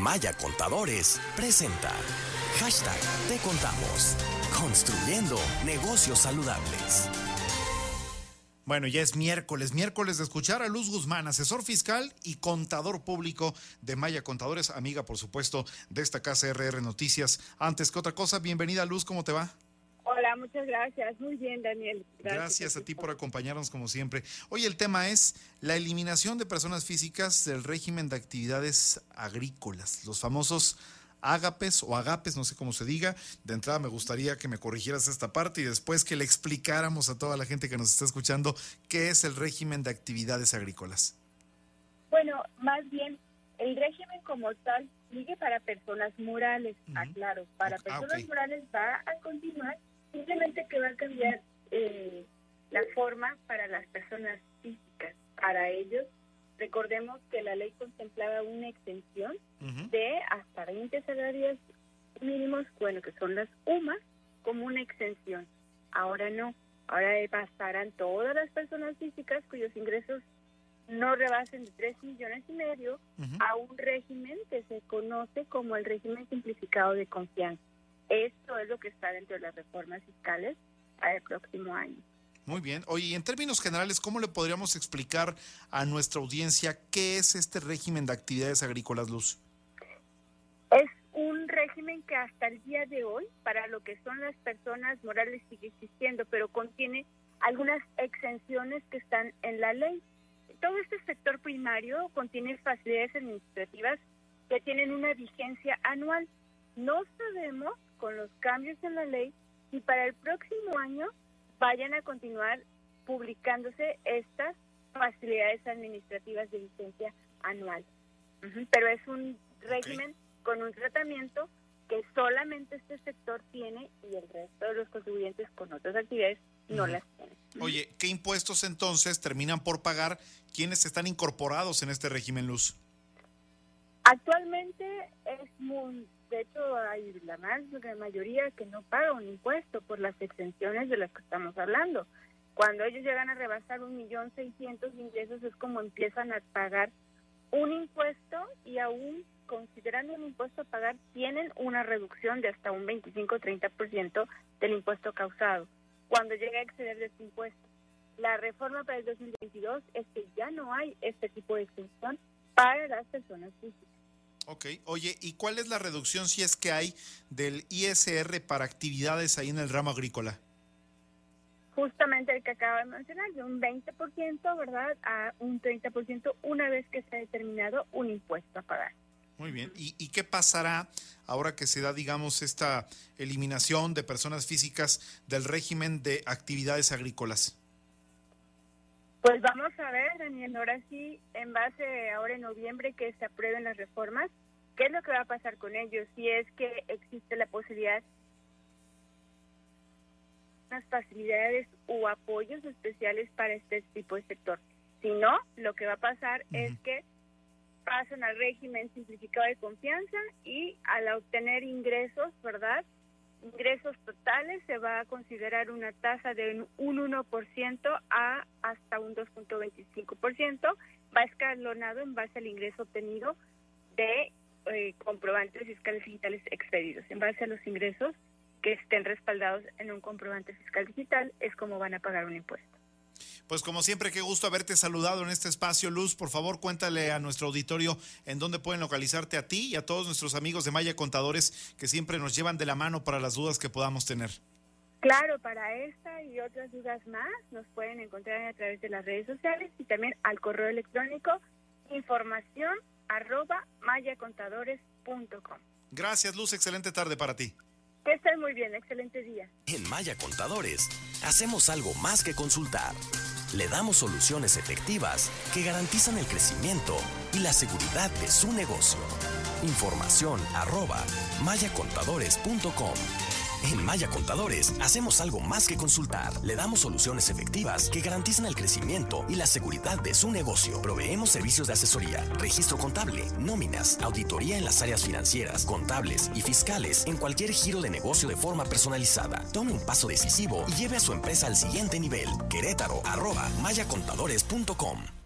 Maya Contadores presenta Hashtag Te Contamos. Construyendo negocios saludables. Bueno, ya es miércoles, miércoles de escuchar a Luz Guzmán, asesor fiscal y contador público de Maya Contadores, amiga, por supuesto, de esta casa RR Noticias. Antes que otra cosa, bienvenida Luz, ¿cómo te va? Hola, muchas gracias. Muy bien, Daniel. Gracias, a ti por acompañarnos como siempre. Hoy el tema es la eliminación de personas físicas del régimen de actividades agrícolas, los famosos ágapes o agapes, no sé cómo se diga. De entrada me gustaría que me corrigieras esta parte y después que le explicáramos a toda la gente que nos está escuchando qué es el régimen de actividades agrícolas. Bueno, más bien, el régimen como tal sigue para personas morales, aclaro. Para Ah, personas ok. morales va a continuar, simplemente que va a cambiar eh, la forma para las personas físicas. Para ellos, recordemos que la ley contemplaba una extensión Ujú. de hasta 20 salarios mínimos, bueno, que son las UMAS, como una exención. Ahora no, ahora pasarán todas las personas físicas cuyos ingresos no rebasen de 3 millones y medio a un régimen que se conoce como el régimen simplificado de confianza. Esto es lo que está dentro de las reformas fiscales para el próximo año. Muy bien. Oye, y en términos generales, ¿cómo le podríamos explicar a nuestra audiencia qué es este régimen de actividades agrícolas, Luz? Es un régimen que hasta el día de hoy, para lo que son las personas morales, sigue existiendo, pero contiene algunas exenciones que están en la ley. Todo este sector primario contiene facilidades administrativas que tienen una vigencia anual. No sabemos, con los cambios en la ley, si para el próximo año vayan a continuar publicándose estas facilidades administrativas de vigencia anual. Pero es un régimen con un tratamiento que solamente este sector tiene y el resto de los contribuyentes con otras actividades no las tienen. Oye, ¿qué impuestos entonces terminan por pagar quienes están incorporados en este régimen, Luz? Actualmente es muy, de hecho hay la más la mayoría que no paga un impuesto por las exenciones de las que estamos hablando. Cuando ellos llegan a rebasar un millón seiscientos ingresos es como empiezan a pagar un impuesto y aún considerando un impuesto a pagar tienen una reducción de hasta un 25-30% del impuesto causado cuando llega a exceder de este impuesto. La reforma para el 2022 es que ya no hay este tipo de exención para las personas físicas. Ok. Oye, ¿y cuál es la reducción si es que hay del ISR para actividades ahí en el ramo agrícola? Justamente el que acaba de mencionar, de un 20%, ¿verdad?, a un 30% una vez que se ha determinado un impuesto a pagar. Muy bien. ¿Y, y qué pasará ahora que se da, digamos, esta eliminación de personas físicas del régimen de actividades agrícolas? Pues vamos a ver, Daniel, ahora sí, en base ahora en noviembre que se aprueben las reformas, ¿qué es lo que va a pasar con ellos? Si es que existe la posibilidad unas facilidades o apoyos especiales para este tipo de sector. Si no, lo que va a pasar es que pasan al régimen simplificado de confianza y al obtener ingresos, ¿verdad? Ingresos totales se va a considerar una tasa de un 1% a hasta un 2.25%. Va escalonado en base al ingreso obtenido de eh, comprobantes fiscales digitales expedidos. En base a los ingresos que estén respaldados en un comprobante fiscal digital es como van a pagar un impuesto. Pues como siempre, qué gusto haberte saludado en este espacio, Luz. Por favor, cuéntale a nuestro auditorio en dónde pueden localizarte a ti y a todos nuestros amigos de Maya Contadores que siempre nos llevan de la mano para las dudas que podamos tener. Claro, para esta y otras dudas más nos pueden encontrar a través de las redes sociales y también al correo electrónico información arroba mayacontadores.com. Gracias, Luz. Excelente tarde para ti. Que estén muy bien, excelente día. En Maya Contadores hacemos algo más que consultar. Le damos soluciones efectivas que garantizan el crecimiento y la seguridad de su negocio. Información arroba mayacontadores.com. En Maya Contadores hacemos algo más que consultar. Le damos soluciones efectivas que garantizan el crecimiento y la seguridad de su negocio. Proveemos servicios de asesoría, registro contable, nóminas, auditoría en las áreas financieras, contables y fiscales en cualquier giro de negocio de forma personalizada. Tome un paso decisivo y lleve a su empresa al siguiente nivel. Querétaro arroba mayacontadores.com.